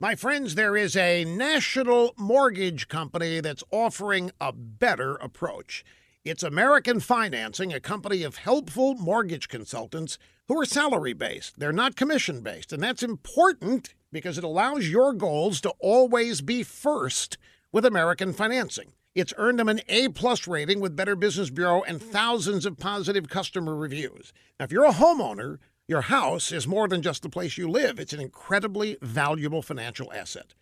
My friends, there is a national mortgage company that's offering a better approach. It's American Financing, a company of helpful mortgage consultants who are salary based. They're not commission based. And that's important because it allows your goals to always be first with American Financing. It's earned them an A plus rating with Better Business Bureau and thousands of positive customer reviews. Now, if you're a homeowner, your house is more than just the place you live, it's an incredibly valuable financial asset.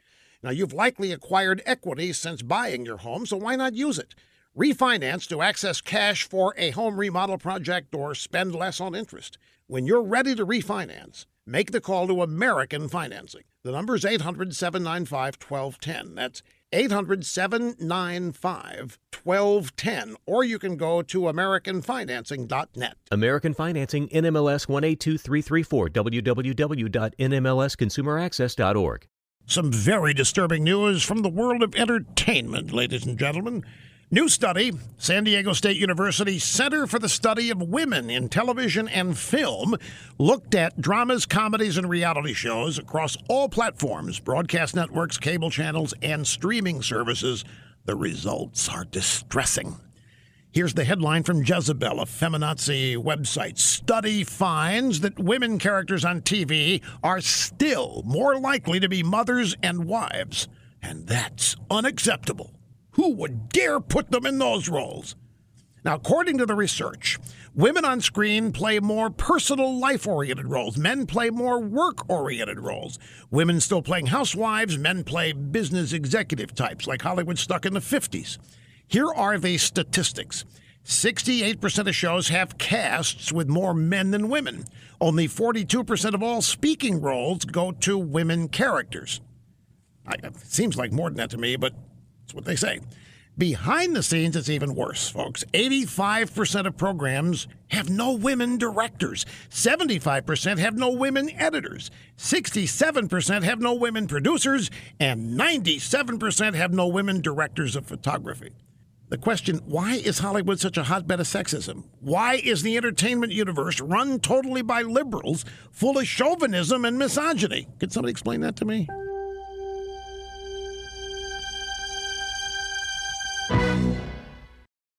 Now, you've likely acquired equity since buying your home, so why not use it? Refinance to access cash for a home remodel project or spend less on interest. When you're ready to refinance, make the call to American Financing. The number is 800 795 1210. That's 800 795 1210. Or you can go to AmericanFinancing.net. American Financing NMLS 182334 www.nmlsconsumeraccess.org. Some very disturbing news from the world of entertainment, ladies and gentlemen. New study, San Diego State University Center for the Study of Women in Television and Film, looked at dramas, comedies, and reality shows across all platforms, broadcast networks, cable channels, and streaming services. The results are distressing. Here's the headline from Jezebel, a feminazi website. Study finds that women characters on TV are still more likely to be mothers and wives, and that's unacceptable. Who would dare put them in those roles? Now, according to the research, women on screen play more personal life oriented roles. Men play more work oriented roles. Women still playing housewives, men play business executive types like Hollywood stuck in the 50s. Here are the statistics 68% of shows have casts with more men than women. Only 42% of all speaking roles go to women characters. I, it seems like more than that to me, but that's what they say. Behind the scenes, it's even worse, folks. 85% of programs have no women directors. 75% have no women editors. 67% have no women producers. And 97% have no women directors of photography. The question why is Hollywood such a hotbed of sexism? Why is the entertainment universe run totally by liberals, full of chauvinism and misogyny? Could somebody explain that to me?